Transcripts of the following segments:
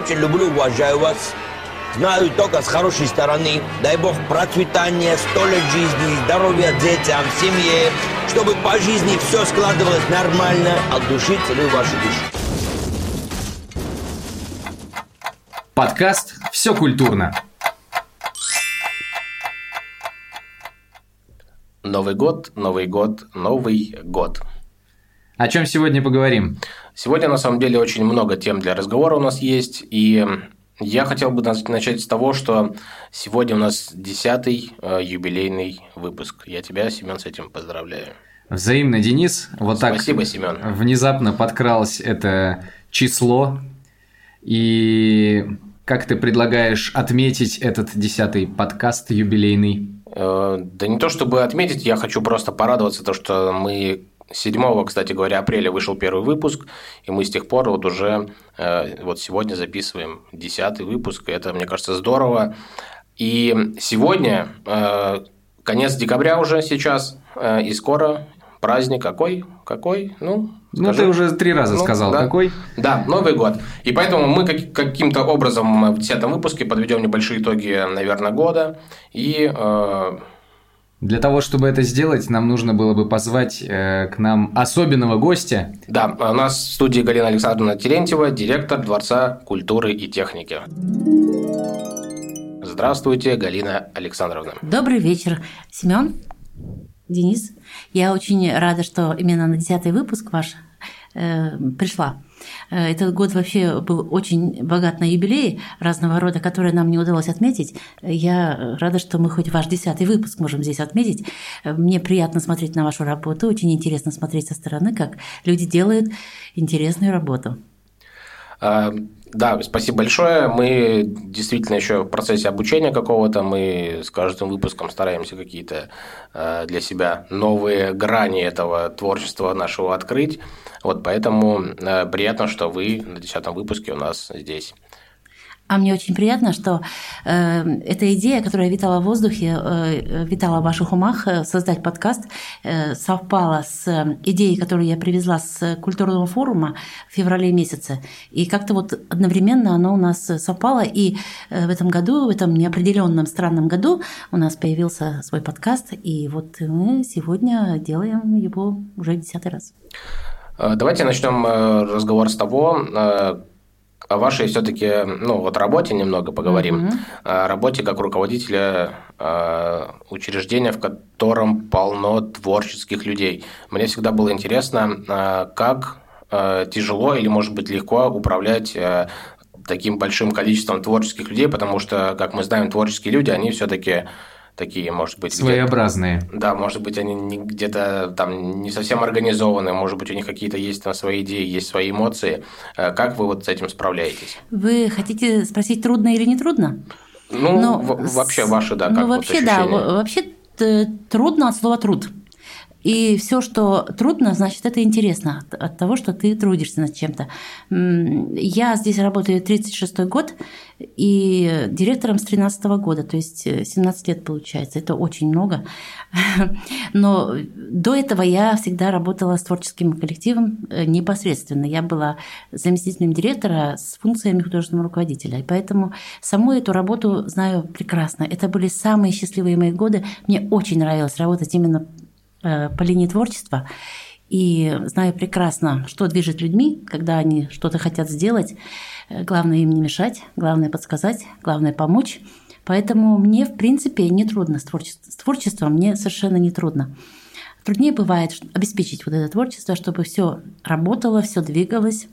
Очень люблю, уважаю вас. Знаю только с хорошей стороны. Дай Бог процветания, сто лет жизни, здоровья детям, семье. Чтобы по жизни все складывалось нормально. От души целую вашу душу. Подкаст «Все культурно». Новый год, Новый год, Новый год. О чем сегодня поговорим? Сегодня, на самом деле, очень много тем для разговора у нас есть. И я хотел бы начать с того, что сегодня у нас десятый э, юбилейный выпуск. Я тебя, Семен, с этим поздравляю. Взаимно, Денис. Вот Спасибо, так Семен. Внезапно подкралось это число. И как ты предлагаешь отметить этот десятый подкаст юбилейный? Э, да не то чтобы отметить, я хочу просто порадоваться, то, что мы 7, кстати говоря, апреля вышел первый выпуск, и мы с тех пор вот уже э, вот сегодня записываем 10 выпуск, и это, мне кажется, здорово. И сегодня э, конец декабря уже сейчас, и скоро праздник какой? Какой? Ну, ну, ты уже три раза ну, сказал, да. какой? Да, Новый год. И поэтому мы как, каким-то образом в десятом выпуске подведем небольшие итоги, наверное, года. И э... для того, чтобы это сделать, нам нужно было бы позвать э, к нам особенного гостя. Да, у нас в студии Галина Александровна Терентьева, директор Дворца культуры и техники. Здравствуйте, Галина Александровна. Добрый вечер, Семен. Денис. Я очень рада, что именно на десятый выпуск ваш э, пришла. Э, этот год вообще был очень богат на юбилеи разного рода, которые нам не удалось отметить. Я рада, что мы хоть ваш десятый выпуск можем здесь отметить. Мне приятно смотреть на вашу работу, очень интересно смотреть со стороны, как люди делают интересную работу. Да, спасибо большое. Мы действительно еще в процессе обучения какого-то. Мы с каждым выпуском стараемся какие-то э, для себя новые грани этого творчества нашего открыть. Вот поэтому э, приятно, что вы на десятом выпуске у нас здесь. А мне очень приятно, что э, эта идея, которая витала в воздухе, э, витала в ваших умах, э, создать подкаст, э, совпала с идеей, которую я привезла с культурного форума в феврале месяце. И как-то вот одновременно оно у нас совпало. И э, в этом году, в этом неопределенном странном году у нас появился свой подкаст. И вот мы сегодня делаем его уже десятый раз. Э, давайте начнем э, разговор с того, о вашей все-таки, ну, вот работе немного поговорим. Mm-hmm. О работе как руководителя э, учреждения, в котором полно творческих людей. Мне всегда было интересно, э, как э, тяжело или, может быть, легко управлять таким большим количеством творческих людей, потому что, как мы знаем, творческие люди, они все-таки такие, может быть... Своеобразные. Да, может быть, они не, где-то там не совсем организованы, может быть, у них какие-то есть там свои идеи, есть свои эмоции. Э, как вы вот с этим справляетесь? Вы хотите спросить, трудно или не трудно? Ну, Но, вообще ваши, да, ну, как Ну, вообще, вот да, вообще трудно от слова «труд». И все, что трудно, значит, это интересно от, от того, что ты трудишься над чем-то. Я здесь работаю 36-й год и директором с 13 -го года, то есть 17 лет получается. Это очень много. Но до этого я всегда работала с творческим коллективом э, непосредственно. Я была заместителем директора с функциями художественного руководителя. И поэтому саму эту работу знаю прекрасно. Это были самые счастливые мои годы. Мне очень нравилось работать именно Э, по линии творчества. И знаю прекрасно, что движет людьми, когда они что-то хотят сделать. Э, главное им не мешать, главное подсказать, главное помочь. Поэтому мне, в принципе, не трудно с творчеством. С творчеством мне совершенно не трудно. Труднее бывает обеспечить вот это творчество, чтобы все работало, все двигалось.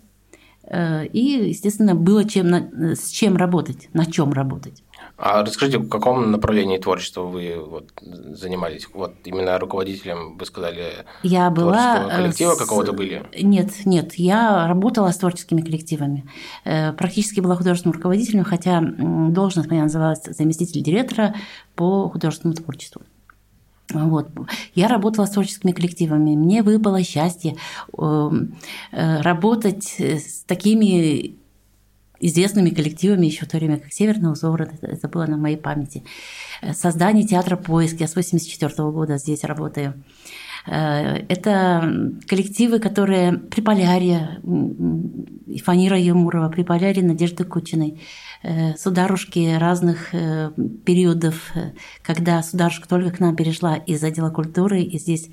Э, и, естественно, было чем, с чем работать, на чем работать. А расскажите, в каком направлении творчества вы вот занимались? Вот именно руководителем, вы сказали, я была коллектива с... какого-то были? Нет, нет, я работала с творческими коллективами. Э, практически была художественным руководителем, хотя должность моя называлась заместитель директора по художественному творчеству. Вот. Я работала с творческими коллективами. Мне выпало счастье эм, э, работать с такими известными коллективами еще в то время, как Северный узор, это, это было на моей памяти. Э, создание театра «Поиск», я с 84 года здесь работаю. Это коллективы, которые при Полярье, Фанира Емурова, при Полярье Надежды Кучиной, сударушки разных периодов, когда сударушка только к нам перешла из отдела культуры, и здесь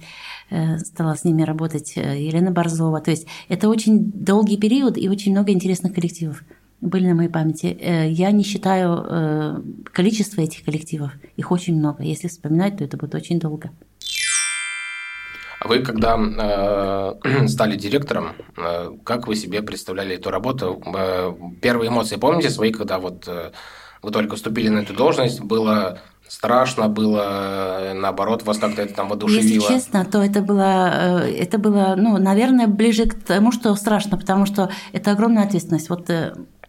стала с ними работать Елена Борзова. То есть это очень долгий период и очень много интересных коллективов были на моей памяти. Э, я не считаю э, количество этих коллективов. Их очень много. Если вспоминать, то это будет очень долго. А вы, когда э, стали директором, э, как вы себе представляли эту работу? Э, первые эмоции помните свои, когда вот э, вы только вступили на эту должность? Было страшно было, наоборот, вас как-то это там воодушевило? Если честно, то это было, это было, ну, наверное, ближе к тому, что страшно, потому что это огромная ответственность. Вот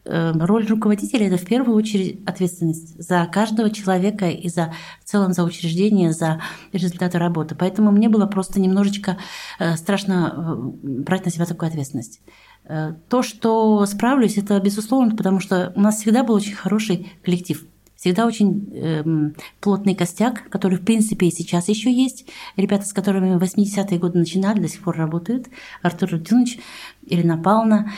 роль руководителя – это в первую очередь ответственность за каждого человека и за в целом за учреждение, за результаты работы. Поэтому мне было просто немножечко э, страшно э, брать на себя такую ответственность. Э, то, что справлюсь, это безусловно, потому что у нас всегда был очень хороший коллектив. Всегда очень э, плотный костяк, который, в принципе, и сейчас еще есть. Ребята, с которыми в 80-е годы начинали, до сих пор работают. Артур Рудинович, Ирина Павловна.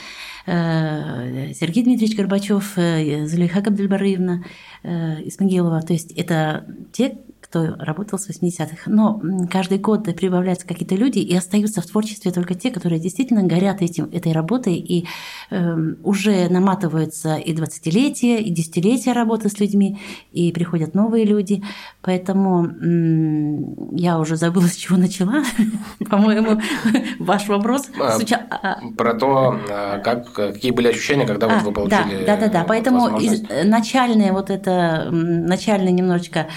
Э, Сергей Дмитриевич Горбачев, э, Зулейха Габдельбариевна э, Исмагилова. То есть это те, кто работал с 80-х. Но каждый год прибавляются какие-то люди, и остаются в творчестве только те, которые действительно горят этим, этой работой, и э, уже наматываются и 20-летия, и десятилетия работы с людьми, и приходят новые люди. Поэтому э, я уже забыла, с чего начала. По-моему, ваш вопрос. А, а, про то, а, как, какие были ощущения, когда вот вы получили Да, да, да. Поэтому начальное вот это, начальное немножечко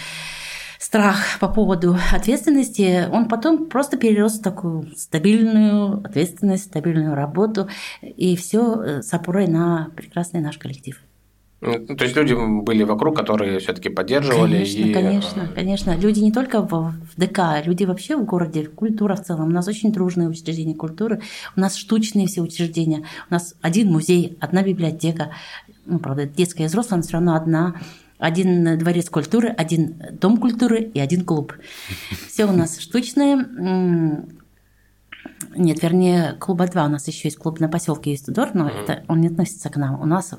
страх по поводу ответственности, он потом просто перерос в такую стабильную ответственность, стабильную работу, и все э, с опорой на прекрасный наш коллектив. Ну, то есть люди были вокруг, которые все-таки поддерживали. Конечно, и... конечно, конечно. Люди не только в, в ДК, люди вообще в городе, культура в целом. У нас очень дружные учреждения культуры, у нас штучные все учреждения. У нас один музей, одна библиотека, ну, правда, детская и взрослая, но все равно одна один дворец культуры, один дом культуры и один клуб. Все у нас штучное. Нет, вернее, клуба два. У нас еще есть клуб на поселке Юстудор, но это, он не относится к нам. У нас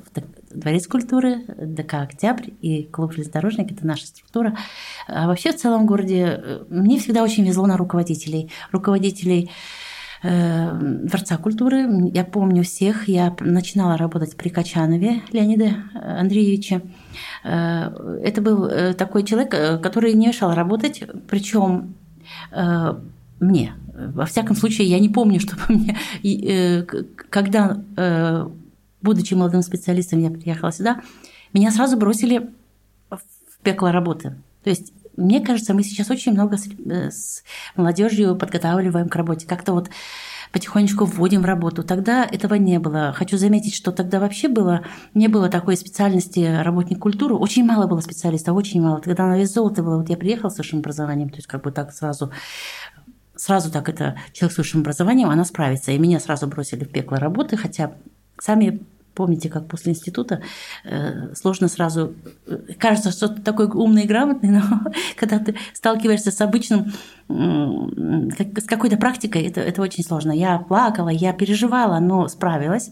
Дворец культуры, ДК «Октябрь» и клуб «Железнодорожник» – это наша структура. А вообще в целом городе э, мне всегда очень везло на руководителей. Руководителей Дворца культуры. Я помню всех. Я начинала работать при Качанове Леониде Андреевиче. Э, это был э, такой человек, который не мешал работать, причем мне. Во всяком случае, я не помню, чтобы мне, когда, будучи молодым специалистом, я приехала сюда, меня сразу бросили в пекло работы. То есть мне кажется, мы сейчас очень много с, э, с молодежью подготавливаем к работе. Как-то вот потихонечку вводим в работу. Тогда этого не было. Хочу заметить, что тогда вообще было, не было такой специальности работник культуры. Очень мало было специалистов, очень мало. Тогда на вес золота было. Вот я приехала с высшим образованием, то есть как бы так сразу сразу так это человек с высшим образованием, она справится. И меня сразу бросили в пекло работы, хотя сами Помните, как после института э, сложно сразу... Э, кажется, что ты такой умный и грамотный, но когда ты сталкиваешься с обычным, э, с какой-то практикой, это, это очень сложно. Я плакала, я переживала, но справилась.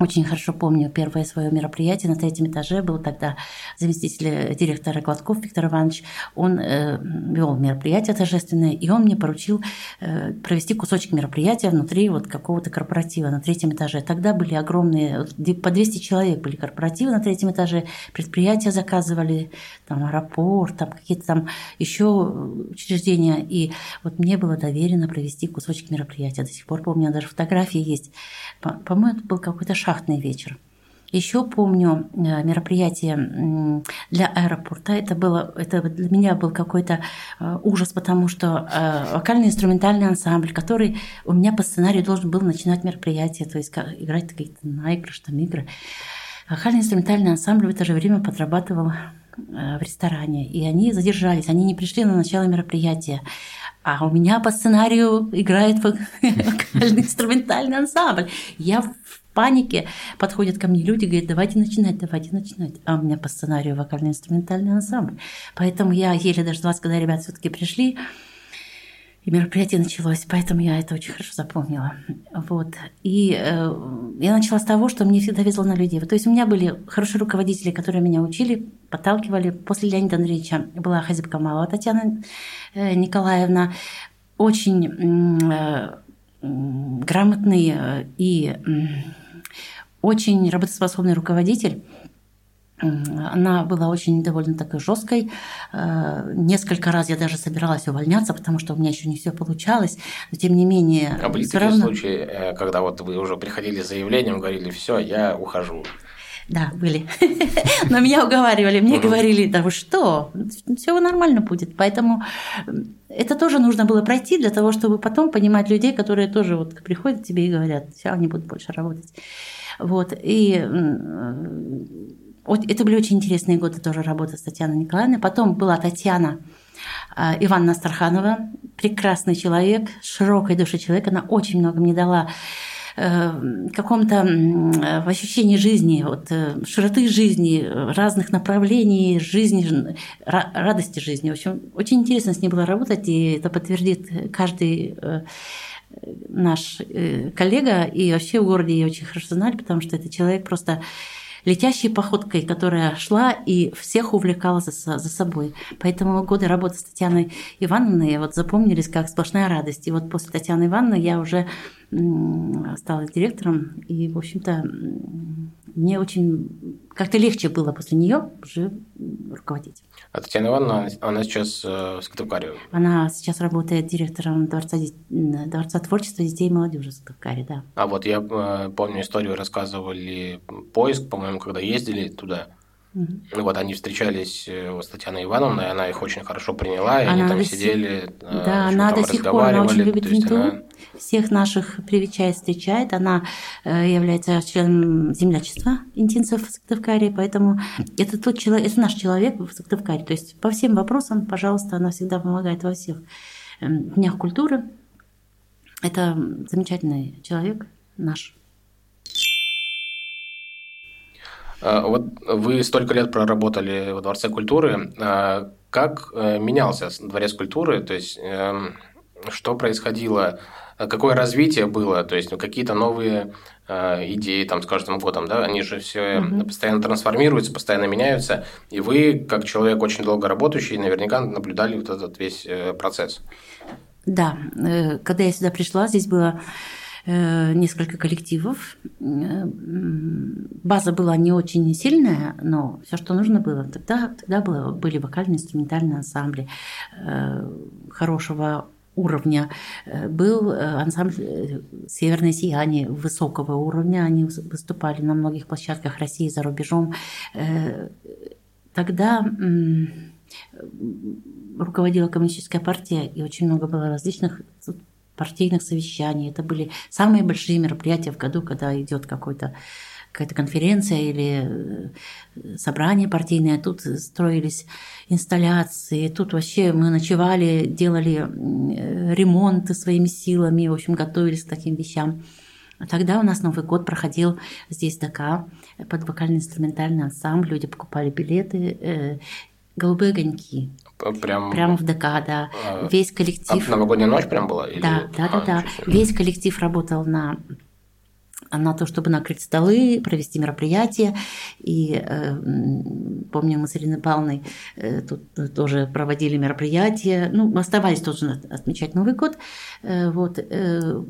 Очень хорошо помню первое свое мероприятие на третьем этаже. Был тогда заместитель директора Гладков Виктор Иванович. Он э, вел мероприятие торжественное, и он мне поручил э, провести кусочек мероприятия внутри вот какого-то корпоратива на третьем этаже. Тогда были огромные, по 200 человек были корпоративы на третьем этаже, предприятия заказывали, там аэропорт, там какие-то там еще учреждения. И вот мне было доверено провести кусочек мероприятия. До сих пор у меня даже фотографии есть. По-моему, это был какой-то шахтный вечер. Еще помню э, мероприятие для аэропорта. Это, было, это для меня был какой-то э, ужас, потому что э, вокально-инструментальный ансамбль, который у меня по сценарию должен был начинать мероприятие, то есть играть какие-то наигрыши, там игры. Вокально-инструментальный ансамбль в это же время подрабатывал в ресторане, и они задержались, они не пришли на начало мероприятия. А у меня по сценарию играет вокальный инструментальный ансамбль. Я панике подходят ко мне люди, говорят, давайте начинать, давайте начинать. А у меня по сценарию вокально-инструментальный ансамбль. Поэтому я еле дождалась, когда ребята все таки пришли. и мероприятие началось, поэтому я это очень хорошо запомнила. Вот. И э, я начала с того, что мне всегда везло на людей. То есть у меня были хорошие руководители, которые меня учили, подталкивали. После Леонида Андреевича была Хазиб Камалова Татьяна э, Николаевна, очень э, грамотный и очень работоспособный руководитель. Она была очень довольно такой жесткой. Э, несколько раз я даже собиралась увольняться, потому что у меня еще не все получалось. Но тем не менее. А были такие равно... случаи, э, когда вот вы уже приходили с заявлением, говорили, все, я ухожу. Да, были. Но меня уговаривали, мне говорили, да вы что, все нормально будет. Поэтому это тоже нужно было пройти для того, чтобы потом понимать людей, которые тоже вот приходят к тебе и говорят, все, они будут больше работать. Вот. И это были очень интересные годы тоже работы с Татьяной Николаевной. Потом была Татьяна а, Ивановна Старханова, прекрасный человек, широкой души человек. Она очень много мне дала э, каком-то в ощущении жизни, вот, э, широты жизни, разных направлений жизни, радости жизни. В общем, очень интересно с ней было работать, и это подтвердит каждый э, наш коллега, и вообще в городе ее очень хорошо знали, потому что это человек просто летящей походкой, которая шла и всех увлекала за, за собой. Поэтому годы работы с Татьяной Ивановной вот запомнились как сплошная радость. И вот после Татьяны Ивановны я уже стала директором, и, в общем-то, мне очень как-то легче было после нее уже руководить. А Татьяна Ивановна, она сейчас э, в Сыктывкаре? Она сейчас работает директором Дворца, Дворца творчества детей и молодежи в Сыктывкаре, да. А вот я э, помню историю, рассказывали поиск, по-моему, когда ездили туда. Угу. Вот они встречались э, с Татьяной Ивановной, она их очень хорошо приняла, и она они там до сидели, да, она до сих пор она очень любит винту, она... всех наших привечает, встречает, она э, является членом землячества интинцев в Сыктывкаре, поэтому это тот человек, это наш человек в Сыктывкаре, то есть по всем вопросам, пожалуйста, она всегда помогает во всех эм, днях культуры. Это замечательный человек наш. Вот вы столько лет проработали в Дворце культуры. А, как э, менялся Дворец культуры? То есть, эм, что происходило? Какое развитие было? То есть, ну, какие-то новые э, идеи там с каждым годом, да? Они же все угу. постоянно трансформируются, постоянно меняются. И вы, как человек очень долго работающий, наверняка наблюдали вот этот весь э, процесс. Да, когда я сюда пришла, здесь было Э, несколько коллективов. Э, база была не очень сильная, но все, что нужно было, тогда, тогда было, были вокальные инструментальные ансамбли э, хорошего уровня. Был ансамбль «Северное сияние» высокого уровня. Они выступали на многих площадках России за рубежом. Тогда руководила коммунистическая партия, и очень много было различных партийных совещаний. Это были самые большие мероприятия в году, когда идет какой-то какая-то конференция или э, собрание партийное, тут строились инсталляции, тут вообще мы ночевали, делали э, ремонты своими силами, в общем, готовились к таким вещам. Тогда у нас Новый год проходил здесь ДК под вокально-инструментальный ансамбль, люди покупали билеты, э, голубые огоньки. Прям... Прямо в ДК, да. А, Весь коллектив... А новогодняя ночь прям была? Или... Да, да, а, да, да. Весь коллектив работал на на то, чтобы накрыть столы, провести мероприятия. И э, помню, мы с Ириной Павловной э, тут тоже проводили мероприятия. Ну, оставались тоже отмечать Новый год. Э, вот, э,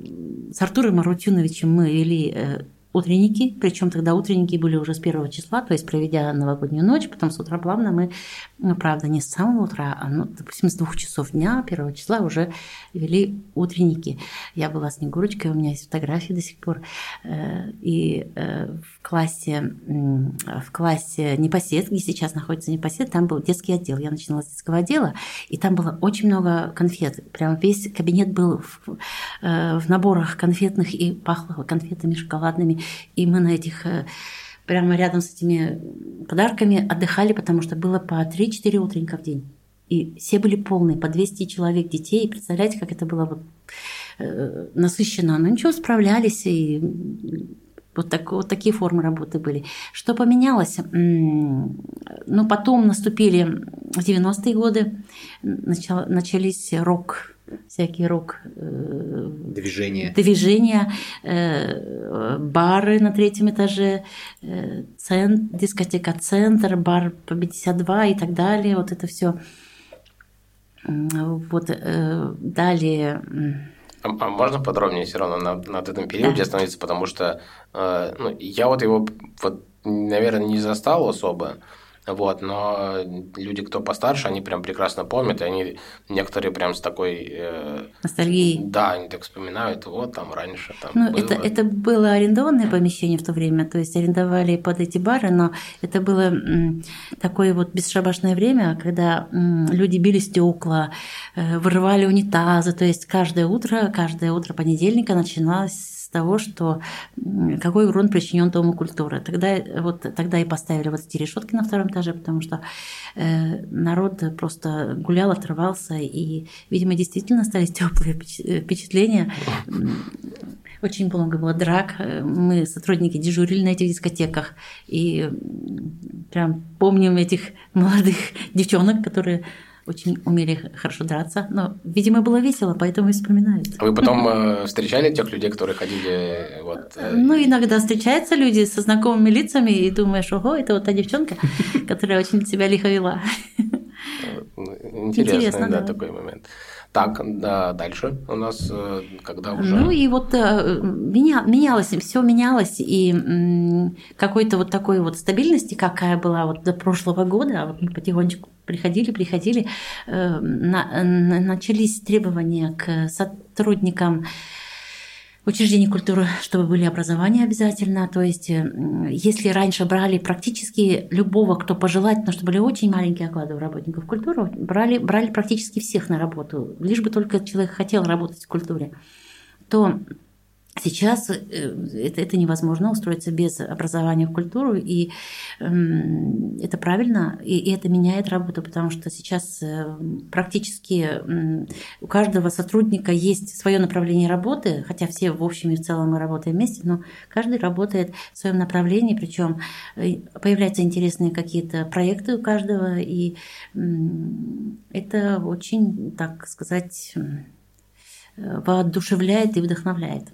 с Артуром Арутюновичем мы вели э, утренники, причем тогда утренники были уже с первого числа, то есть проведя новогоднюю ночь, потом с утра плавно мы, ну, правда, не с самого утра, а, ну, допустим, с двух часов дня, первого числа уже вели утренники. Я была Снегурочкой, у меня есть фотографии до сих пор. Э, и э, в классе, в классе Непосед, где сейчас находится Непосед, там был детский отдел. Я начинала с детского отдела, и там было очень много конфет. Прям весь кабинет был в, э, в наборах конфетных и пахло конфетами шоколадными. И мы на этих прямо рядом с этими подарками отдыхали, потому что было по 3-4 утренника в день. И все были полные, по 200 человек детей. И представляете, как это было вот, э, насыщенно. Но ничего, справлялись. И вот, так, вот такие формы работы были. Что поменялось? Ну, потом наступили 90-е годы, начало, начались рок всякие рок э, движения, движения э, бары на третьем этаже, э, цент, дискотека «Центр», бар по 52 и так далее. Вот это все. Вот далее... А, а можно подробнее все равно над, над этом периоде да. остановиться, потому что ну, я вот его, вот, наверное, не застал особо. Вот, но люди, кто постарше, они прям прекрасно помнят, и они некоторые прям с такой... Э, Ностальгией. Да, они так вспоминают, вот там раньше там Ну, было. Это, это было арендованное помещение в то время, то есть арендовали под эти бары, но это было такое вот бесшабашное время, когда люди били стекла, э, вырывали унитазы, то есть каждое утро, каждое утро понедельника начиналось того, что какой урон причинен дому культуры. Тогда, вот, тогда и поставили вот эти решетки на втором этаже, потому что э, народ просто гулял, отрывался, и, видимо, действительно остались теплые впечатления. Очень много было драк. Мы, сотрудники, дежурили на этих дискотеках. И прям помним этих молодых девчонок, которые очень умели хорошо драться. Но, видимо, было весело, поэтому и вспоминают. А вы потом э, встречали тех людей, которые ходили? Вот, э... Ну, иногда встречаются люди со знакомыми лицами, и думаешь, ого, это вот та девчонка, которая очень себя лихо вела. Интересный, да, такой момент. Так, да, дальше у нас, э, когда уже... Ну и вот э, меня, менялось, все менялось, и какой-то вот такой вот стабильности, какая была вот до прошлого года, а вот мы потихонечку приходили, приходили, э, на, начались требования к сотрудникам учреждений культуры, чтобы были образования обязательно. То есть, э, если раньше брали практически любого, кто пожелает, потому что были очень маленькие оклады у работников культуры, брали, брали практически всех на работу, лишь бы только человек хотел работать в культуре, то Сейчас э, это, это невозможно устроиться без образования в культуру, и э, это правильно, и, и это меняет работу, потому что сейчас э, практически у каждого сотрудника есть свое направление работы, хотя все в общем и в целом мы работаем вместе, но каждый работает в своем направлении, причем э, появляются интересные какие-то проекты у каждого, и это очень, так сказать, воодушевляет и вдохновляет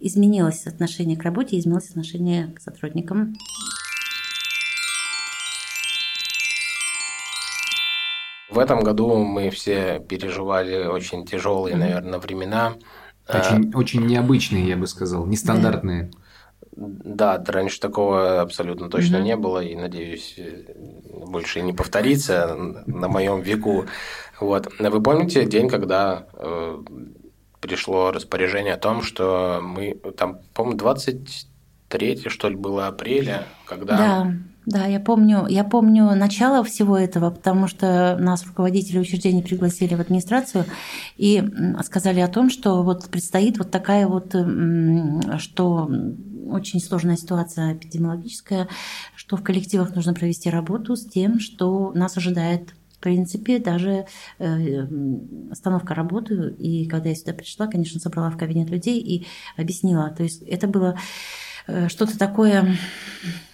изменилось отношение к работе, изменилось отношение к сотрудникам. В этом году мы все переживали очень тяжелые, наверное, времена. Очень, а, очень необычные, я бы сказал, нестандартные. Да, раньше такого абсолютно точно mm-hmm. не было, и надеюсь, больше не повторится на моем веку. Вот. Вы помните день, когда э, пришло распоряжение о том, что мы там, по-моему, 23 что ли было апреля, когда... Да. Да, я помню, я помню начало всего этого, потому что нас руководители учреждений пригласили в администрацию и сказали о том, что вот предстоит вот такая вот, что очень сложная ситуация эпидемиологическая, что в коллективах нужно провести работу с тем, что нас ожидает в принципе, даже э, остановка работы. И когда я сюда пришла, конечно, собрала в кабинет людей и объяснила. То есть это было э, что-то такое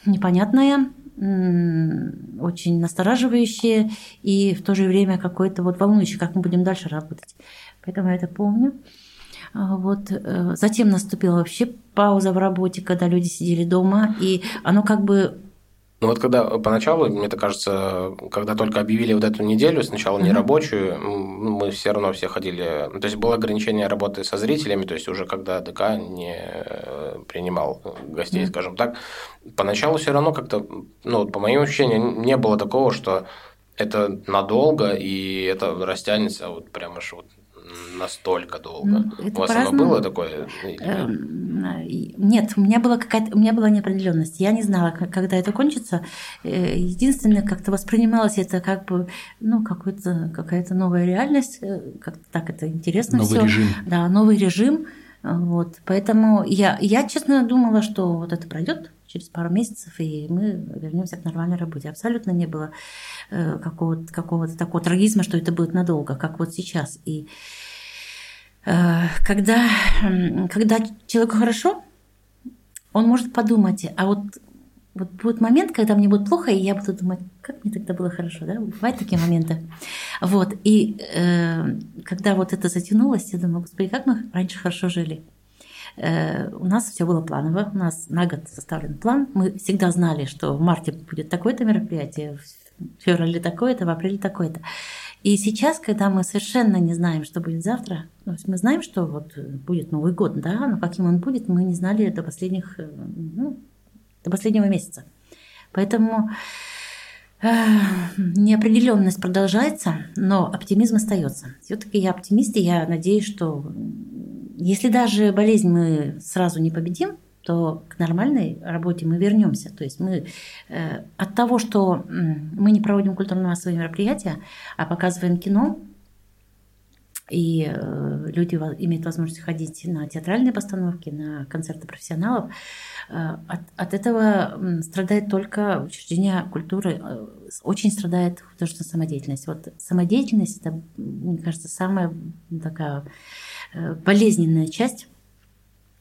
непонятное, очень настораживающее и в то же время какое-то вот волнующее, как мы будем дальше работать. Поэтому я это помню. А вот. Э, затем наступила вообще пауза в работе, когда люди сидели дома, и оно как бы ну вот когда поначалу, мне так кажется, когда только объявили вот эту неделю, сначала не рабочую, мы все равно все ходили. Ну, то есть было ограничение работы со зрителями, то есть уже когда ДК не э, принимал гостей, скажем так, поначалу все равно как-то, ну, по моим ощущениям, не было такого, что это надолго и это растянется вот прямо аж вот настолько долго? Ну, это у вас оно было такое? Эм, нет, у меня была какая-то, у меня была неопределенность. Я не знала, когда это кончится. Э, единственное, как-то воспринималось это как бы, ну, какой-то, какая-то новая реальность, э, как так это интересно Новый всё. режим. Да, новый режим. Вот. Поэтому я, я, честно, думала, что вот это пройдет через пару месяцев, и мы вернемся к нормальной работе. Абсолютно не было э, какого-то, какого-то такого трагизма, что это будет надолго, как вот сейчас. И Э, когда, когда человеку хорошо, он может подумать, а вот вот будет момент, когда мне будет плохо, и я буду думать, как мне тогда было хорошо, да? Бывают такие моменты. Вот, и э, когда вот это затянулось, я думаю, господи, как мы раньше хорошо жили. Э, у нас все было планово, у нас на год составлен план. Мы всегда знали, что в марте будет такое-то мероприятие, в феврале такое-то, в апреле такое-то. И сейчас, когда мы совершенно не знаем, что будет завтра, то есть мы знаем, что вот будет Новый год, да, но каким он будет, мы не знали до последних, э, ну, до последнего месяца. Поэтому э, неопределенность продолжается, но оптимизм остается. Все-таки я оптимист, и я надеюсь, что если даже болезнь мы сразу не победим, то к нормальной работе мы вернемся. То есть мы э, от того, что мы не проводим культурно-массовые мероприятия, а показываем кино, и э, люди имеют возможность ходить на театральные постановки, на концерты профессионалов. Э, от, от этого страдает только учреждение культуры, э, очень страдает художественная самодеятельность. Вот самодеятельность это, мне кажется, самая такая болезненная часть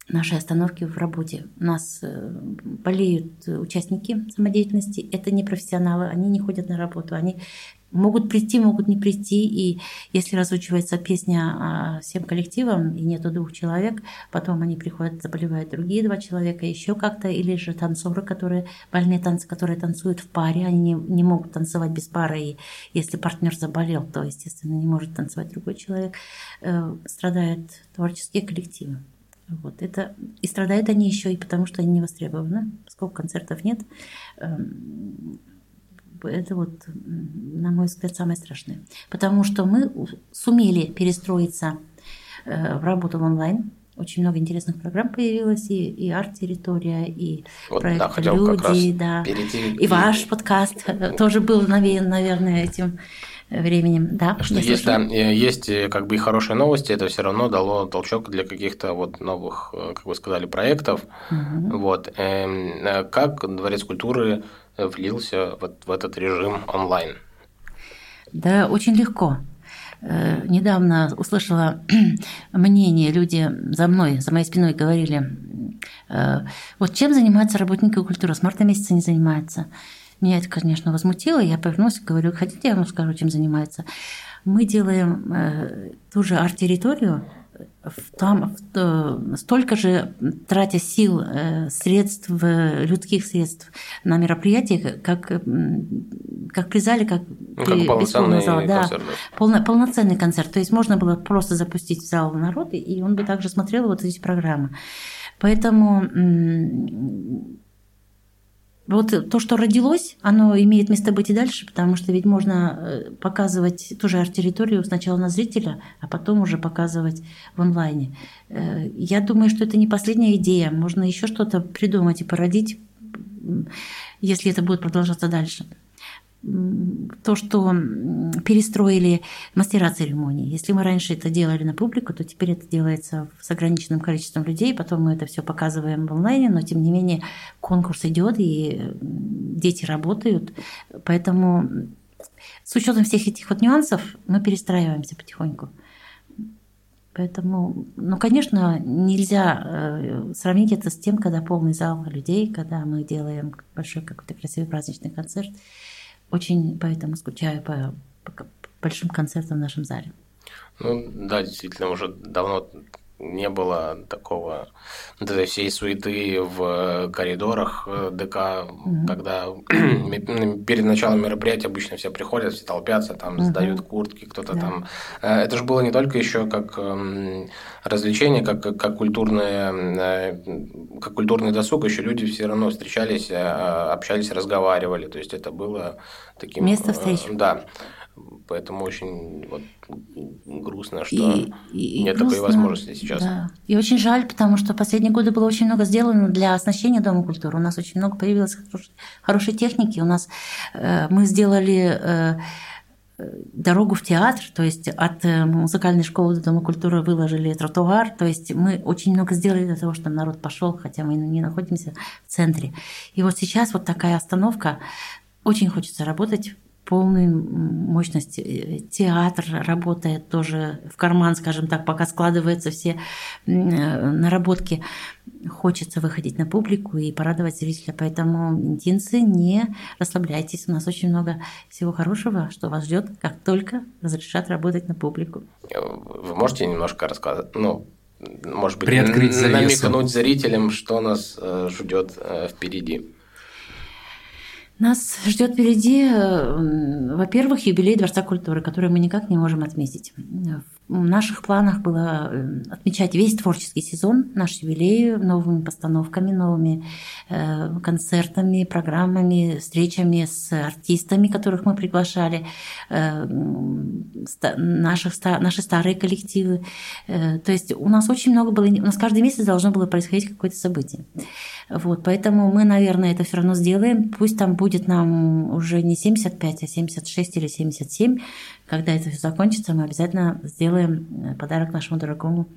нашей остановки в работе. У нас болеют участники самодеятельности, это не профессионалы, они не ходят на работу, они могут прийти, могут не прийти. И если разучивается песня а, всем коллективам, и нету двух человек, потом они приходят, заболевают другие два человека, еще как-то, или же танцоры, которые, больные танцы, которые танцуют в паре, они не, не могут танцевать без пары, и если партнер заболел, то, естественно, не может танцевать другой человек, э, страдают творческие коллективы. Вот это и страдают они еще и потому, что они не востребованы, поскольку концертов нет. Эм, это вот, на мой взгляд, самое страшное. Потому что мы сумели перестроиться э, в работу в онлайн. Очень много интересных программ появилось, и, и арт-территория, и вот, проект да, «Люди», да. Перейти... И ваш подкаст тоже был навеян, наверное, этим временем. Да, что есть, да, есть э, как бы и хорошие новости, это все равно дало толчок для каких-то вот новых, э, как вы сказали, проектов. Угу. Вот. Эм, как Дворец культуры влился вот в этот режим онлайн? Да, очень легко. Э, недавно услышала мнение, люди за мной, за моей спиной говорили, э, вот чем занимаются работники культуры, с марта месяца не занимаются. Меня это, конечно, возмутило, я повернулась и говорю, хотите, я вам скажу, чем занимаются. Мы делаем э, ту же арт-территорию, там столько же тратя сил, э, средств, людских средств на мероприятия, как, как при зале, как, ну, при, как без полного зала. Да, полно, полноценный концерт. То есть можно было просто запустить в зал народ, и он бы также смотрел вот эти программы. Поэтому вот то, что родилось, оно имеет место быть и дальше, потому что ведь можно э, показывать ту же арт-территорию сначала на зрителя, а потом уже показывать в онлайне. Э, я думаю, что это не последняя идея. Можно еще что-то придумать и породить, если это будет продолжаться дальше то, что перестроили мастера церемонии. Если мы раньше это делали на публику, то теперь это делается с ограниченным количеством людей, потом мы это все показываем в онлайне, но тем не менее конкурс идет и дети работают, поэтому с учетом всех этих вот нюансов мы перестраиваемся потихоньку. Поэтому, ну, конечно, нельзя э, сравнить это с тем, когда полный зал людей, когда мы делаем большой какой-то красивый праздничный концерт. Очень поэтому скучаю по, по большим концертам в нашем зале. Ну да, действительно, уже давно не было такого этой всей суеты в коридорах э, ДК, mm-hmm. когда перед началом мероприятия обычно все приходят, все толпятся, там mm-hmm. сдают куртки, кто-то yeah. там. Э, это же было не только еще как эм, развлечение, как, как, культурное, э, как культурный досуг, еще люди все равно встречались, общались, разговаривали. То есть это было таким... Место встречи. Да. Поэтому очень вот, грустно, что и, и, нет грустно, такой возможности сейчас. Да. И очень жаль, потому что последние годы было очень много сделано для оснащения Дома культуры. У нас очень много появилось хорошей, хорошей техники. У нас э, мы сделали э, дорогу в театр, то есть от э, музыкальной школы до Дома культуры выложили тротуар, то есть мы очень много сделали для того, чтобы народ пошел, хотя мы не находимся в центре. И вот сейчас вот такая остановка, очень хочется работать полной мощности. Театр работает тоже в карман, скажем так, пока складываются все наработки. Хочется выходить на публику и порадовать зрителя. Поэтому, интинцы, не расслабляйтесь. У нас очень много всего хорошего, что вас ждет, как только разрешат работать на публику. Вы можете немножко рассказать, ну, может быть, Приоткрыть завесу. намекнуть зрителям, что нас э, ждет э, впереди? Нас ждет впереди, э, во-первых, юбилей Дворца культуры, который мы никак не можем отметить. В наших планах было э, отмечать весь творческий сезон, наш юбилей, новыми постановками, новыми э, концертами, программами, встречами с артистами, которых мы приглашали, наших, наши старые коллективы. То есть у нас очень много было, у нас каждый месяц должно было происходить какое-то событие. Вот, поэтому мы, наверное, это все равно сделаем. Пусть там будет нам уже не 75, а 76 или 77. Когда это все закончится, мы обязательно сделаем э, подарок нашему дорогому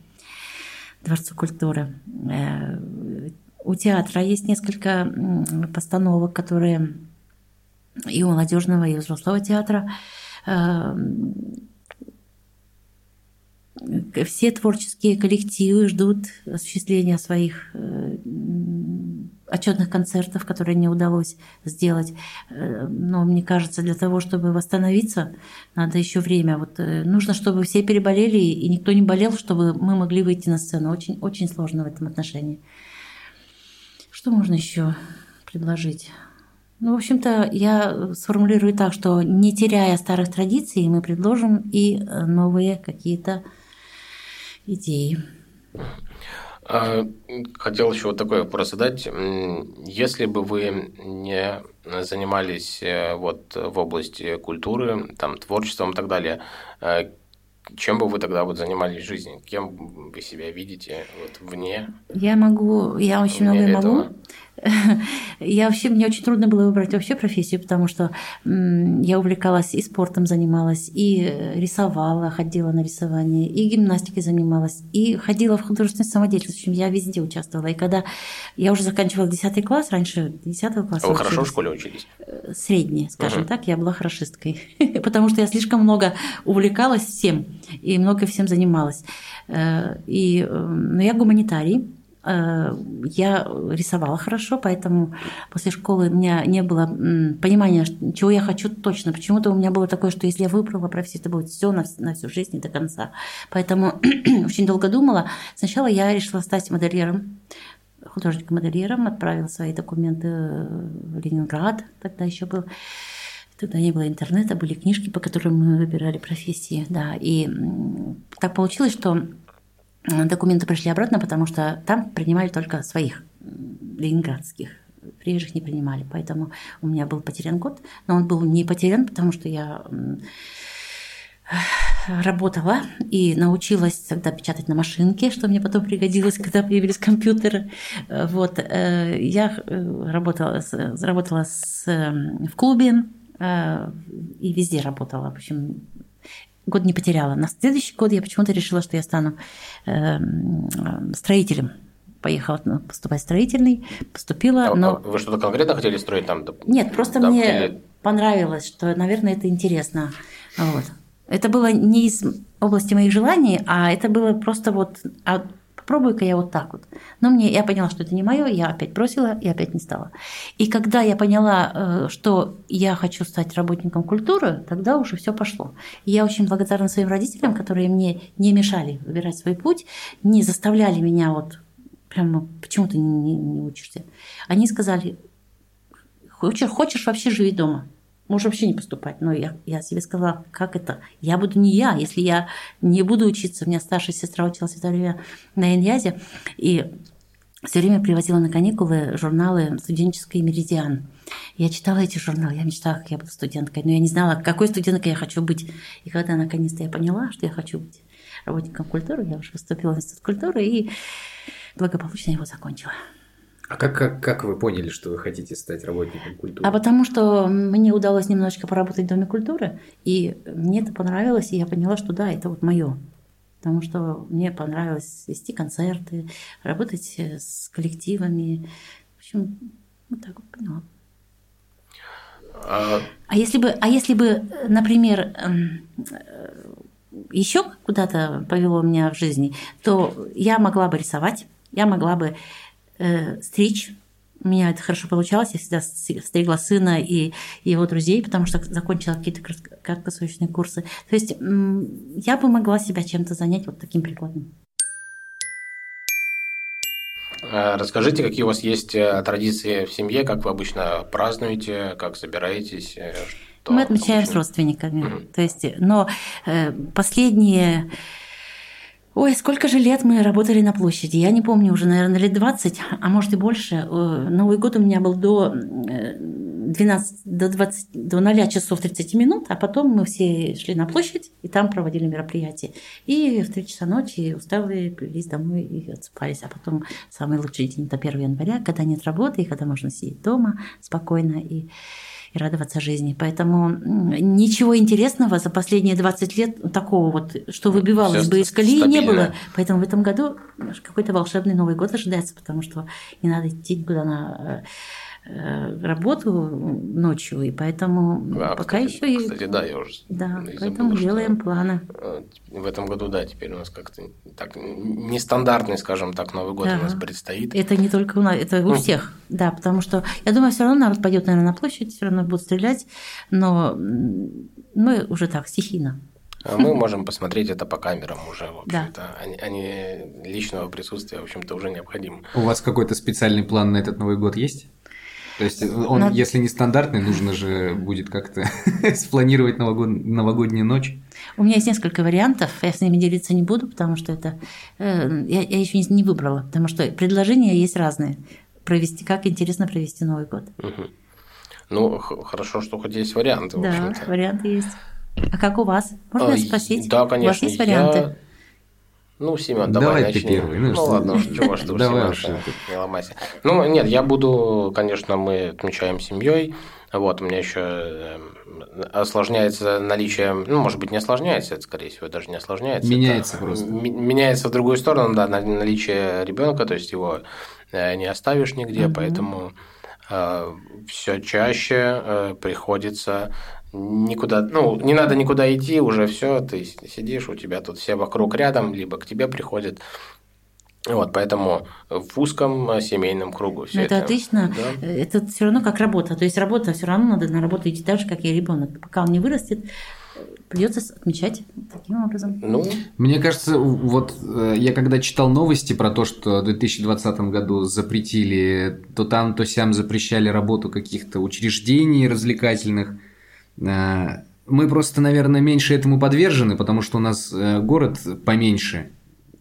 Дворцу культуры. Э, у театра есть несколько постановок, которые и у молодежного, и у взрослого театра э, все творческие коллективы ждут осуществления своих э, отчетных концертов, которые не удалось сделать. Э, но мне кажется, для того, чтобы восстановиться, надо еще время. Вот э, нужно, чтобы все переболели и никто не болел, чтобы мы могли выйти на сцену. Очень, очень сложно в этом отношении. Что можно еще предложить? Ну, в общем-то, я сформулирую так, что не теряя старых традиций, мы предложим и новые какие-то идеи. А, хотел еще вот такой вопрос задать. Если бы вы не занимались э, вот в области культуры, там, творчеством и так далее, э, чем бы вы тогда вот занимались в жизни? Кем вы себя видите вот вне? Я могу, я очень многое могу. Я вообще, мне очень трудно было выбрать вообще профессию, потому что я увлекалась и спортом занималась, и рисовала, ходила на рисование, и гимнастикой занималась, и ходила в художественной самодеятельность. В общем, я везде участвовала. И когда я уже заканчивала 10 класс, раньше 10 класс. А вы хорошо в школе учились? Э, средний, скажем угу. так, я была хорошисткой, потому что я слишком много увлекалась всем и много всем занималась. Э, и, э, но я гуманитарий, Э, я рисовала хорошо, поэтому после школы у меня не было понимания, чего я хочу точно. Почему-то у меня было такое, что если я выбрала профессию, это будет все на, на всю жизнь и до конца. Поэтому очень долго думала. Сначала я решила стать модельером художником-модельером, отправила свои документы в Ленинград, тогда еще был. Тогда не было интернета, были книжки, по которым мы выбирали профессии, да. И так получилось, что документы пришли обратно, потому что там принимали только своих ленинградских приезжих не принимали. Поэтому у меня был потерян год. Но он был не потерян, потому что я работала и научилась тогда печатать на машинке, что мне потом пригодилось, когда появились компьютеры. Вот. Э, я э, работала, работала с, в клубе э, и везде работала. В общем, год не потеряла. На следующий год я почему-то решила, что я стану э, строителем. Поехала поступать в строительный, поступила, а, но... Вы что-то конкретно хотели строить там? Нет, просто там, мне или... понравилось, что, наверное, это интересно. Вот. Это было не из области моих желаний, а это было просто вот попробую-ка я вот так вот. Но мне, я поняла, что это не мое, я опять бросила и опять не стала. И когда я поняла, э, что я хочу стать работником культуры, тогда уже все пошло. И я очень благодарна своим родителям, которые мне не мешали выбирать свой путь, не заставляли меня вот прямо почему ты не, не, не учишься. Они сказали, хочешь, хочешь вообще живи дома. Можешь вообще не поступать. Но я, я себе сказала, как это? Я буду не я, если я не буду учиться. У меня старшая сестра училась в это время на Иньязе, и все время привозила на каникулы журналы «Студенческий меридиан». Я читала эти журналы, я мечтала, как я буду студенткой, но я не знала, какой студенткой я хочу быть. И когда наконец-то я поняла, что я хочу быть работником культуры, я уже поступила в Институт культуры и благополучно его закончила. А как, как, как вы поняли, что вы хотите стать работником культуры? А потому что мне удалось немножечко поработать в Доме культуры, и мне это понравилось, и я поняла, что да, это вот мое. Потому что мне понравилось вести концерты, работать с коллективами. В общем, вот так вот поняла. А, а если бы, а если бы, например, эм, еще куда-то повело меня в жизни, то я могла бы рисовать, я могла бы э, стричь. У меня это хорошо получалось. Я всегда стригла сына и его друзей, потому что закончила какие-то краткосрочные курсы. То есть я бы могла себя чем-то занять вот таким прикладом. А расскажите, какие у вас есть э, традиции в семье, как вы обычно празднуете, как собираетесь? Э, Мы отмечаем обычно? с родственниками. Mm-hmm. То есть, но э, последние Ой, сколько же лет мы работали на площади? Я не помню, уже, наверное, лет 20, а может и больше. Э, Новый год у меня был до 12, до 20, до 0 часов 30 минут, а потом мы все шли на площадь и там проводили мероприятие. И в 3 часа ночи усталые плелись домой и отсыпались. А потом самый лучший день – это 1 января, когда нет работы, и когда можно сидеть дома спокойно и и радоваться жизни. Поэтому ничего интересного за последние 20 лет такого вот, что выбивалось Всё бы из колеи, стабильно. не было. Поэтому в этом году какой-то волшебный Новый год ожидается, потому что не надо идти куда на Э, работу ночью, и поэтому а, пока кстати, еще кстати, и... да, я уже да, забыл, поэтому делаем планы. Э, в этом году, да, теперь у нас как-то так нестандартный, скажем так, Новый год да. у нас предстоит. Это не только у нас, это у всех, да, потому что я думаю, все равно народ пойдет, наверное, на площадь, все равно будут стрелять, но мы уже так стихийно. А мы можем посмотреть это по камерам уже, в общем-то. Да. Они, они личного присутствия, в общем-то, уже необходимо. У вас какой-то специальный план на этот Новый год есть? То есть он, Над... если не стандартный, нужно же будет как-то спланировать новогод... новогоднюю ночь. У меня есть несколько вариантов, я с ними делиться не буду, потому что это э, я, я еще не, не выбрала, потому что предложения есть разные. Провести, как интересно провести Новый год. Угу. Ну, хорошо, что хоть есть варианты. Да, варианты есть. А как у вас? Можно а, спросить? Да, конечно. У вас есть варианты? Я ну, Семен, давай, давай начни. ты первый. Ну, ну ладно, чего что давай Семен, не ломайся. Ну, нет, я буду, конечно, мы отмечаем семьей. Вот, у меня еще эм, осложняется наличие, ну, может быть, не осложняется, это, скорее всего, даже не осложняется. Меняется это, просто. Меняется в другую сторону, да, наличие ребенка, то есть его э, не оставишь нигде, mm-hmm. поэтому э, все чаще э, приходится никуда, ну, не надо никуда идти, уже все, ты сидишь, у тебя тут все вокруг рядом, либо к тебе приходят. Вот, поэтому в узком э, семейном кругу все это. Это отлично. Да? Это все равно как работа. То есть работа все равно надо на работу идти так же, как и ребенок. Пока он не вырастет, придется отмечать таким образом. Ну, мне кажется, вот э, я когда читал новости про то, что в 2020 году запретили, то там, то сям запрещали работу каких-то учреждений развлекательных. Э, мы просто, наверное, меньше этому подвержены, потому что у нас э, город поменьше.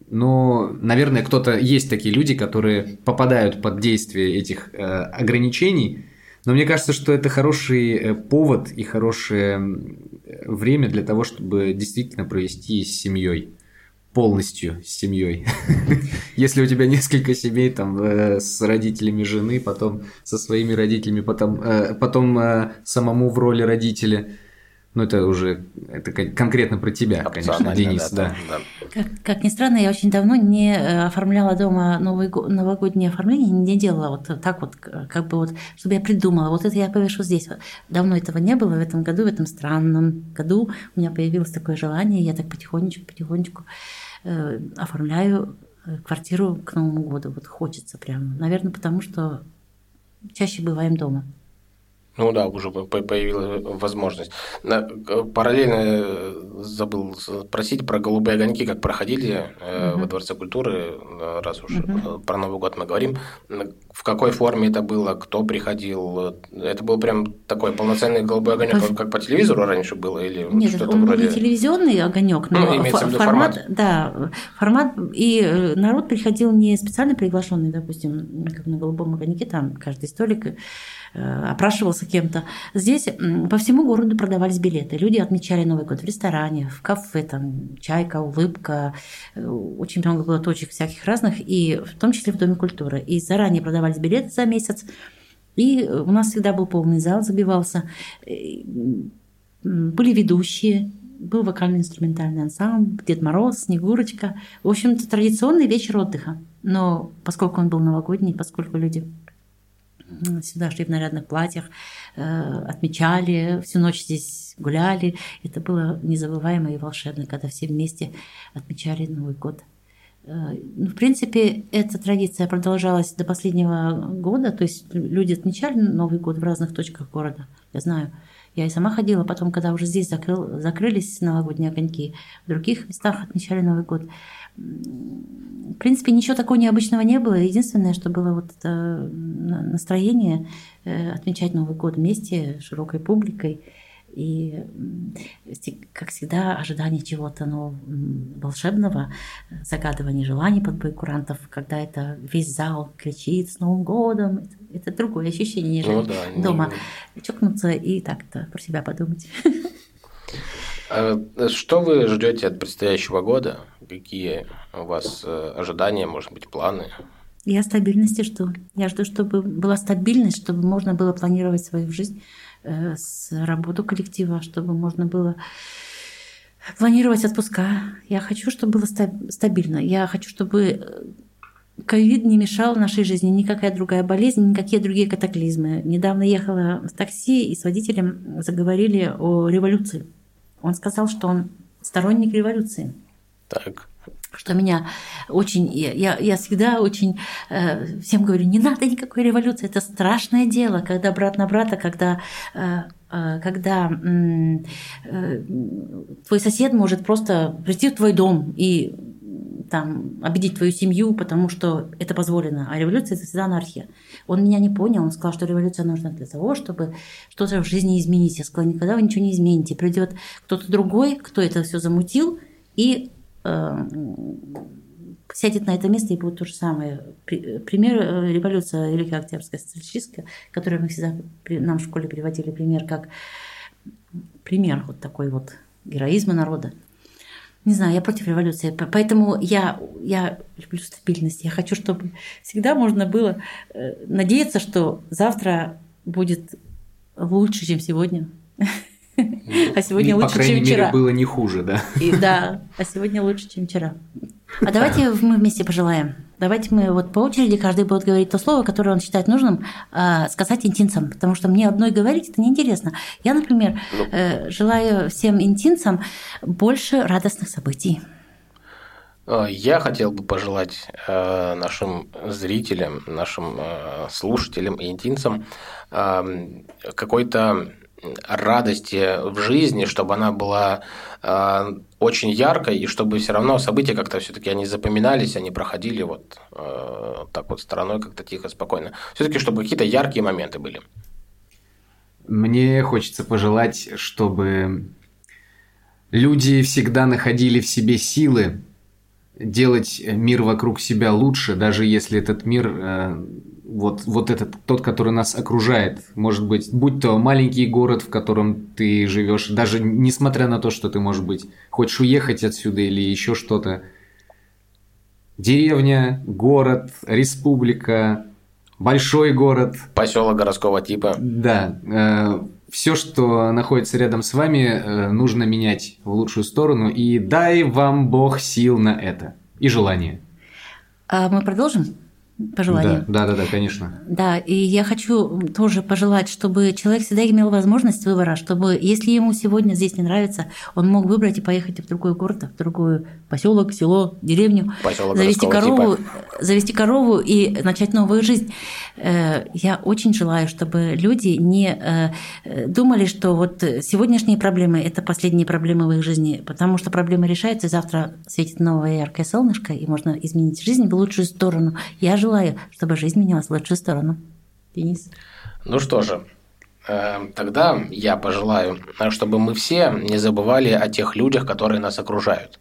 Но, наверное, кто-то есть такие люди, которые попадают под действие этих э, ограничений. Но мне кажется, что это хороший повод и хорошее время для того, чтобы действительно провести с семьей полностью с семьей. Если у тебя несколько семей, там, с родителями жены, потом со своими родителями, потом, потом самому в роли родителя, ну, это уже это конкретно про тебя, конечно, Денис, да. да. да. Как, как ни странно, я очень давно не э, оформляла дома новый, новогоднее оформление, не делала вот так вот, как бы вот, чтобы я придумала, вот это я повешу здесь. Давно этого не было, в этом году, в этом странном году у меня появилось такое желание, я так потихонечку, потихонечку э, оформляю э, квартиру к Новому году. Вот хочется прямо. Наверное, потому что чаще бываем дома. Ну да, уже появилась возможность. Параллельно э, забыл спросить про голубые огоньки, как проходили угу. во Дворце культуры, э, раз уж угу. про Новый год мы говорим. В какой форме это было, кто приходил? Это был прям такой полноценный голубой огонек, по... как по телевизору раньше было? Или Нет, что-то он вроде... был не телевизионный огонек, но ну, формат, формат, да, формат, и народ приходил не специально приглашенный, допустим, как на голубом огоньке, там каждый столик Э, опрашивался кем-то. Здесь по всему городу продавались билеты. Люди отмечали Новый год в ресторане, в кафе, там, чайка, улыбка. Э, очень много было точек всяких разных, и в том числе в Доме культуры. И заранее продавались билеты за месяц. И у нас всегда был полный зал, забивался. Были ведущие, был вокально-инструментальный ансамбль, Дед Мороз, Снегурочка. В общем-то, традиционный вечер отдыха. Но поскольку он был новогодний, поскольку люди сюда шли в нарядных платьях, э, отмечали, всю ночь здесь гуляли. Это было незабываемо и волшебно, когда все вместе отмечали Новый год. Э, ну, в принципе, эта традиция продолжалась до последнего года, то есть люди отмечали Новый год в разных точках города, я знаю. Я и сама ходила, потом, когда уже здесь закрыл, закрылись новогодние огоньки, в других местах отмечали Новый год. В принципе, ничего такого необычного не было. Единственное, что было вот это настроение э, отмечать Новый год вместе, широкой публикой. И, как всегда, ожидание чего-то ну, волшебного, загадывание желаний под бой курантов, когда это весь зал кричит «С Новым годом!» Это, это другое ощущение, нежели ну, да, дома не... чокнуться и так-то про себя подумать. А что вы ждете от предстоящего года? Какие у вас э, ожидания, может быть, планы? Я стабильности жду. Я жду, чтобы была стабильность, чтобы можно было планировать свою жизнь, э, с работу коллектива, чтобы можно было планировать отпуска. Я хочу, чтобы было стабильно. Я хочу, чтобы э, ковид не мешал нашей жизни, никакая другая болезнь, никакие другие катаклизмы. Недавно ехала в такси и с водителем заговорили о революции. Он сказал, что он сторонник революции. Так. Что меня очень... Я, я всегда очень э, всем говорю, не надо никакой революции, это страшное дело, когда брат на брата, когда э, э когда э, твой сосед может просто прийти в твой дом и там, обидеть твою семью, потому что это позволено. А революция – это всегда анархия. Он меня не понял, он сказал, что революция нужна для того, чтобы что-то в жизни изменить. Я сказала, никогда вы ничего не измените. Придет кто-то другой, кто это все замутил, и сядет на это место и будет то же самое. Пример э, революция Великая Октябрьская социалистическая, которую мы всегда нам в школе приводили пример как пример вот такой вот героизма народа. Не знаю, я против революции, поэтому я, я люблю стабильность. Я хочу, чтобы всегда можно было э, надеяться, что завтра будет лучше, чем сегодня. А сегодня лучше, чем вчера. По крайней мере, было не хуже, да? И, да, а сегодня лучше, чем вчера. А давайте мы вместе пожелаем. Давайте мы вот по очереди каждый будет говорить то слово, которое он считает нужным э, сказать интинцам, потому что мне одной говорить это неинтересно. Я, например, ну. э, желаю всем интинцам больше радостных событий. А, я хотел бы пожелать э, нашим зрителям, нашим э, слушателям и интинцам э, какой-то радости в жизни, чтобы она была э, очень яркой, и чтобы все равно события как-то все-таки они запоминались, они проходили вот э, так вот стороной как-то тихо, спокойно. Все-таки, чтобы какие-то яркие моменты были. Мне хочется пожелать, чтобы люди всегда находили в себе силы делать мир вокруг себя лучше, даже если этот мир э, вот, вот этот, тот, который нас окружает, может быть, будь то маленький город, в котором ты живешь, даже несмотря на то, что ты, может быть, хочешь уехать отсюда или еще что-то, деревня, город, республика, большой город. Поселок городского типа. Да. Э, все, что находится рядом с вами, э, нужно менять в лучшую сторону. И дай вам Бог сил на это. И желание. А мы продолжим? Пожелание. Да, да, да, да, конечно. Да, и я хочу тоже пожелать, чтобы человек всегда имел возможность выбора, чтобы если ему сегодня здесь не нравится, он мог выбрать и поехать в другой город, в другой поселок, село, деревню, Поселок завести корову, типа. завести корову и начать новую жизнь. Э, я очень желаю, чтобы люди не э, думали, что вот сегодняшние проблемы – это последние проблемы в их жизни, потому что проблемы решаются, и завтра светит новое яркое солнышко, и можно изменить жизнь в лучшую сторону. Я желаю, чтобы жизнь менялась в лучшую сторону. Денис. Ну что же, э, Тогда я пожелаю, чтобы мы все не забывали о тех людях, которые нас окружают.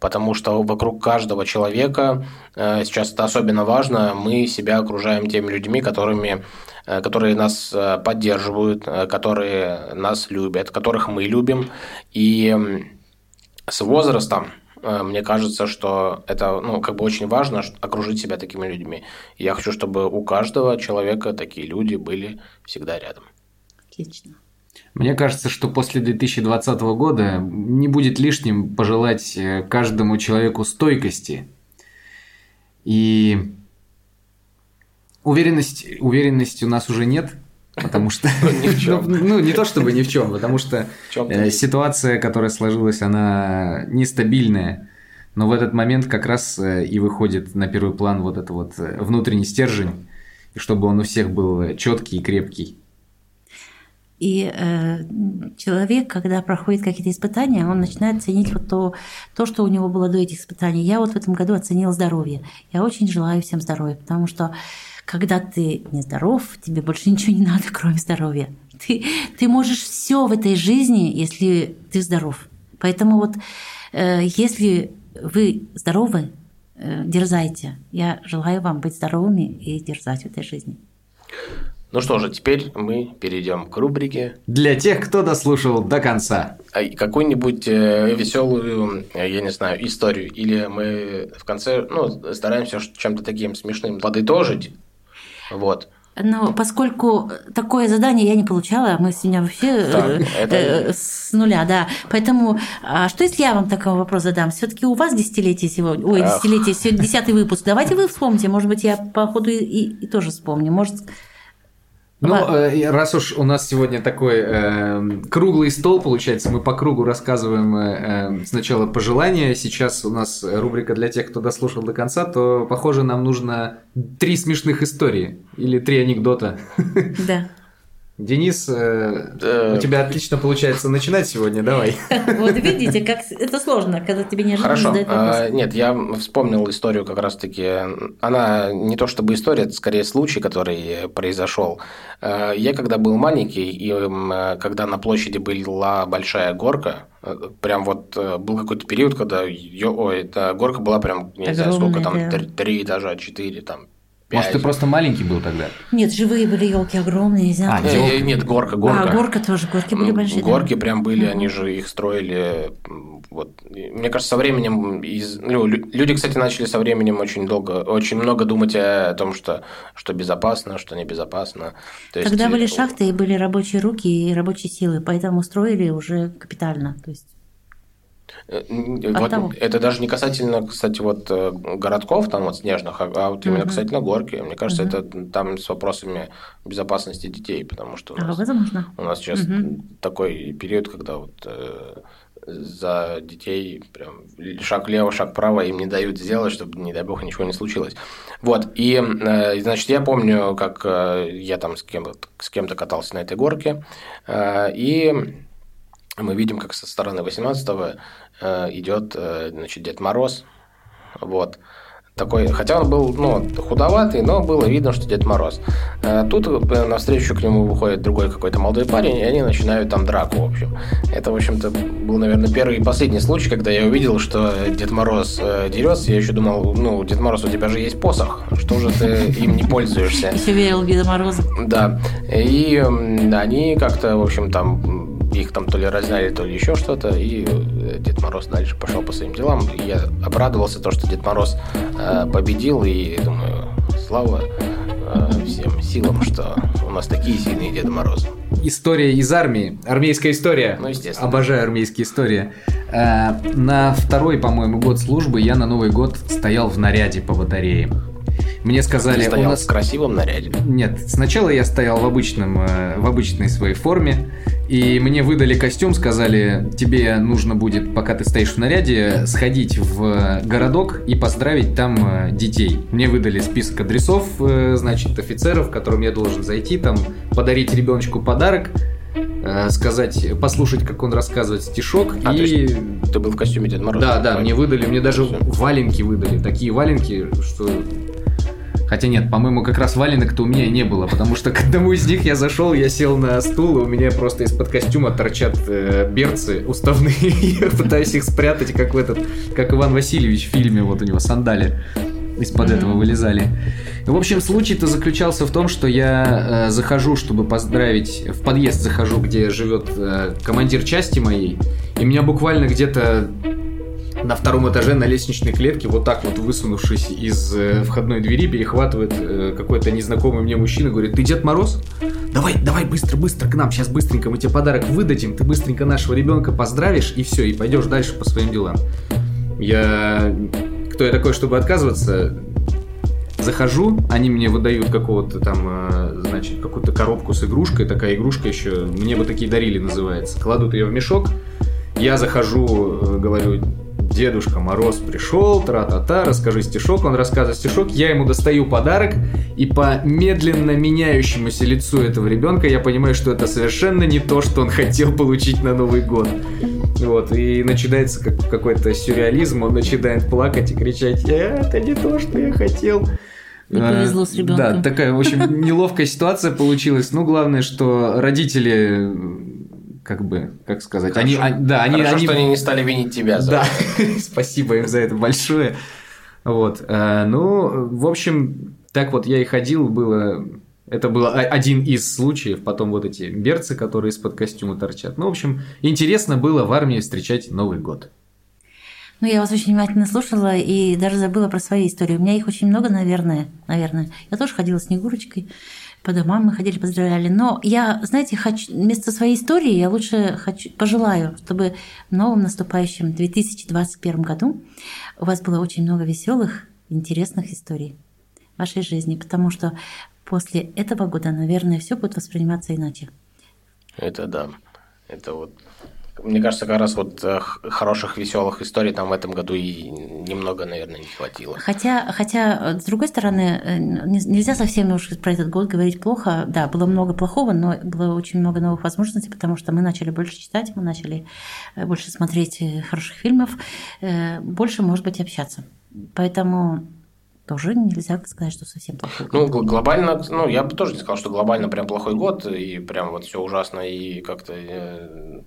Потому что вокруг каждого человека, э, сейчас это особенно важно, мы себя окружаем теми людьми, которыми, э, которые нас поддерживают, которые нас любят, которых мы любим. И с возрастом мне кажется, что это ну, как бы очень важно окружить себя такими людьми. Я хочу, чтобы у каждого человека такие люди были всегда рядом. Отлично. Мне кажется, что после 2020 года не будет лишним пожелать э, каждому человеку стойкости и Уверенность, уверенности у нас уже нет, потому что... Ни в чем. Ну, не то чтобы ни в чем, потому что э, ситуация, которая сложилась, она нестабильная. Но в этот момент как раз э, и выходит на первый план вот это вот э, внутренний стержень, и чтобы он у всех был четкий и крепкий. И э, человек, когда проходит какие-то испытания, он начинает ценить вот то, то, что у него было до этих испытаний. Я вот в этом году оценила здоровье. Я очень желаю всем здоровья, потому что когда ты нездоров, тебе больше ничего не надо, кроме здоровья. Ты, ты можешь все в этой жизни, если ты здоров. Поэтому вот э, если вы здоровы, э, дерзайте. Я желаю вам быть здоровыми и дерзать в этой жизни. Ну что же, теперь мы перейдем к рубрике Для тех, кто дослушал до конца. Какую-нибудь веселую, я не знаю, историю. Или мы в конце ну, стараемся чем-то таким смешным подытожить. Вот. Но поскольку такое задание я не получала, мы сегодня вообще Так, э, это- э, с нуля, да. Поэтому, а что если я вам такой вопрос задам? Все-таки у вас десятилетие сегодня, ой, десятилетие, сегодня десятый выпуск. Давайте вы вспомните, может быть, я по ходу и, и- и тоже вспомню. Может, Ну, э, раз уж у нас сегодня такой э, круглый стол, получается, мы по кругу рассказываем э, э, сначала пожелания, сейчас у нас рубрика для тех, кто дослушал до конца, то, похоже, нам нужно три смешных истории или три анекдота. да. Денис, э, Э, у тебя отлично получается начинать сегодня, давай. Вот видите, как это сложно, когда тебе не Хорошо. А, Нет, я вспомнил историю как раз-таки. Она не то чтобы история, это скорее случай, который произошел. А, Я когда был маленький, и м, когда на площади была большая горка, э, прям вот э, был какой-то период, когда её- ой, эта горка была прям, не знаю, сколько там, Огромная, да. этажа, четыре, там, Может, ты просто маленький был тогда? Нет, живые были елки огромные, не знаю. А, Э, Нет, горка, горка. А, горка тоже, горки были Ну, большие. да. Горки прям были, они же их строили. Вот. Мне кажется, со временем из... ну, лю- люди, кстати, начали со временем очень долго, очень много думать о том, что, что безопасно, что небезопасно. То есть, Тогда были шахты и были рабочие руки и рабочие силы, поэтому строили уже капитально. То есть вот того. это даже не касательно, кстати, вот э, городков там вот снежных, а а вот именно Мгм. касательно горки. Мне кажется, Мгм. это там с вопросами безопасности детей, потому что у а, нас, возможно. у нас сейчас Мгм. такой период, когда вот э, за детей прям шаг лево, шаг право им не дают сделать, чтобы, не дай бог, ничего не случилось. Вот, и, э, значит, я помню, как э, я там с, кем, с кем-то катался на этой горке, э, и мы видим, как со стороны 18-го э, идет, э, значит, Дед Мороз, вот, такой, хотя он был, ну, худоватый, но было видно, что Дед Мороз. Э, Тут навстречу к нему выходит другой какой-то молодой парень, и они начинают там драку, в общем. Это, в общем-то, был, наверное, первый и последний случай, когда я увидел, что Дед Мороз дерется. Я еще думал, ну, Дед Мороз, у тебя же есть посох, что же ты им не пользуешься? Еще верил в Деда Мороза. Да. И они как-то, в общем, там их там то ли разняли, то ли еще что-то, и э, Дед Мороз дальше пошел по своим делам. И я обрадовался то, что Дед Мороз э, победил, и думаю, слава э, всем силам, что у нас такие сильные Деда Морозы. История из армии, армейская история. Ну, естественно. Обожаю армейские истории. Э, На второй, по-моему, год службы я на Новый год стоял в наряде по батарее. Мне сказали, Ты у стоял нас в красивом наряде. Нет, сначала я стоял в обычном, э, в обычной своей форме, и мне выдали костюм, сказали, тебе нужно будет, пока ты стоишь в наряде, сходить в городок и поздравить там э, детей. Мне выдали список адресов, э, значит, офицеров, которым я должен зайти, там подарить ребеночку подарок, э, сказать, послушать, как он рассказывает стишок, А, и... Ты был в костюме Деда Мороза? Да, да, мне выдали, мне даже валенки выдали, такие валенки, что... Хотя нет, по-моему, как раз валенок-то у меня не было, потому что к одному из них я зашел, я сел на стул, и у меня просто из-под костюма торчат э, берцы уставные, я пытаюсь их спрятать, как в этот, как Иван Васильевич в фильме, вот у него сандали из-под этого вылезали. В общем, случай-то заключался в том, что я э, захожу, чтобы поздравить, в подъезд захожу, где живет э, командир части моей, и меня буквально где-то на втором этаже на лестничной клетке, вот так вот высунувшись из э, входной двери, перехватывает э, какой-то незнакомый мне мужчина, говорит, ты Дед Мороз? Давай, давай, быстро, быстро к нам, сейчас быстренько мы тебе подарок выдадим, ты быстренько нашего ребенка поздравишь, и все, и пойдешь дальше по своим делам. Я... Кто я такой, чтобы отказываться? захожу, они мне выдают какого-то там, э, значит, какую-то коробку с игрушкой, такая игрушка еще, мне бы такие дарили, называется. Кладут ее в мешок, я захожу, э, говорю, Дедушка Мороз пришел, тра-та-та, расскажи стишок, он рассказывает стишок, я ему достаю подарок, и по медленно меняющемуся лицу этого ребенка я понимаю, что это совершенно не то, что он хотел получить на Новый год. Вот, и начинается как, какой-то сюрреализм, он начинает плакать и кричать, «Э, это не то, что я хотел. Не повезло с ребенком. Да, такая, в общем, неловкая ситуация получилась. Ну, главное, что родители как бы, как сказать, Хорошо. они, да, они, Хорошо, они, что они не стали винить тебя за да, это. спасибо им за это большое. Вот, э, ну, в общем, так вот я и ходил, было, это был один из случаев, потом вот эти берцы, которые из-под костюма торчат. Ну, в общем, интересно было в армии встречать Новый год. Ну, я вас очень внимательно слушала и даже забыла про свои истории. У меня их очень много, наверное. наверное. Я тоже ходила Снегурочкой, по домам мы ходили, поздравляли. Но я, знаете, хочу, вместо своей истории я лучше хочу, пожелаю, чтобы в новом наступающем 2021 году у вас было очень много веселых, интересных историй в вашей жизни, потому что после этого года, наверное, все будет восприниматься иначе. Это да. Это вот мне кажется, как раз вот э, хороших, веселых историй там в этом году и немного, наверное, не хватило. Хотя, хотя, э, с другой стороны, э, не- нельзя совсем уж про этот год говорить плохо. Да, было много плохого, но было очень много новых возможностей, потому что мы начали больше читать, мы начали больше смотреть хороших фильмов, больше, может быть, общаться. Поэтому тоже нельзя сказать, что совсем плохой Ну, год. гл- глобально, ну, я бы тоже не сказал, что глобально прям плохой год, и прям вот все ужасно, и как-то... э,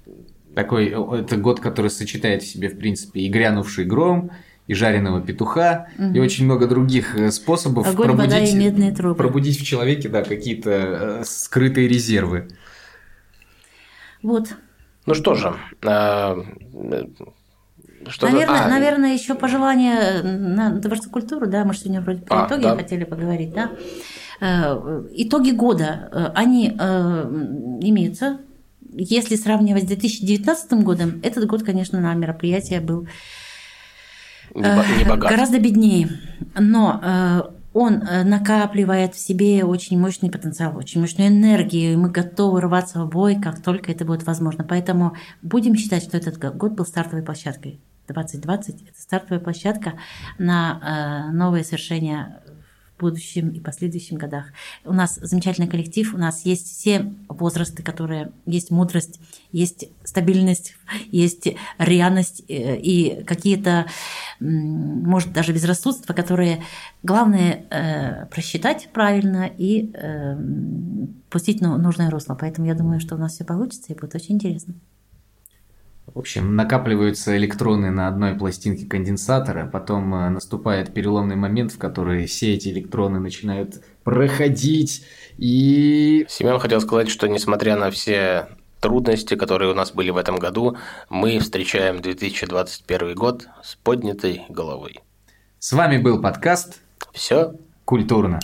Такой, э, это год, который сочетает в себе, в принципе, и грянувший гром, и жареного петуха, и очень много других э, способов Огонь, вода и медные трубы. пробудить в человеке, да, какие-то э, скрытые резервы. Вот. Ну что же, что наверное, а, наверное, еще пожелание на Дворцу культуры, да, мы же сегодня вроде про А, итоги да. хотели поговорить, да. Итоги года, они имеются. Если сравнивать с 2019 годом, этот год, конечно, на мероприятие был не э, богат. гораздо беднее. Но э, он э, накапливает в себе очень мощный потенциал, очень мощную энергию, и мы готовы рваться в бой, как только это будет возможно. Поэтому будем считать, что этот год был стартовой площадкой. 2020 – это стартовая площадка на новые свершения в будущем и последующих годах. У нас замечательный коллектив, у нас есть все возрасты, которые есть мудрость, есть стабильность, есть рьяность э, и какие-то, может, даже безрассудства, которые главное э, просчитать правильно и э, пустить ну, нужное русло. Поэтому я думаю, что у нас все получится и будет очень интересно. В общем, накапливаются электроны на одной пластинке конденсатора, потом э, наступает переломный момент, в который все эти электроны начинают проходить, и Семен хотел сказать, что несмотря на все трудности, которые у нас были в этом году, мы встречаем 2021 год с поднятой головой. с вами был подкаст Все «Культурно».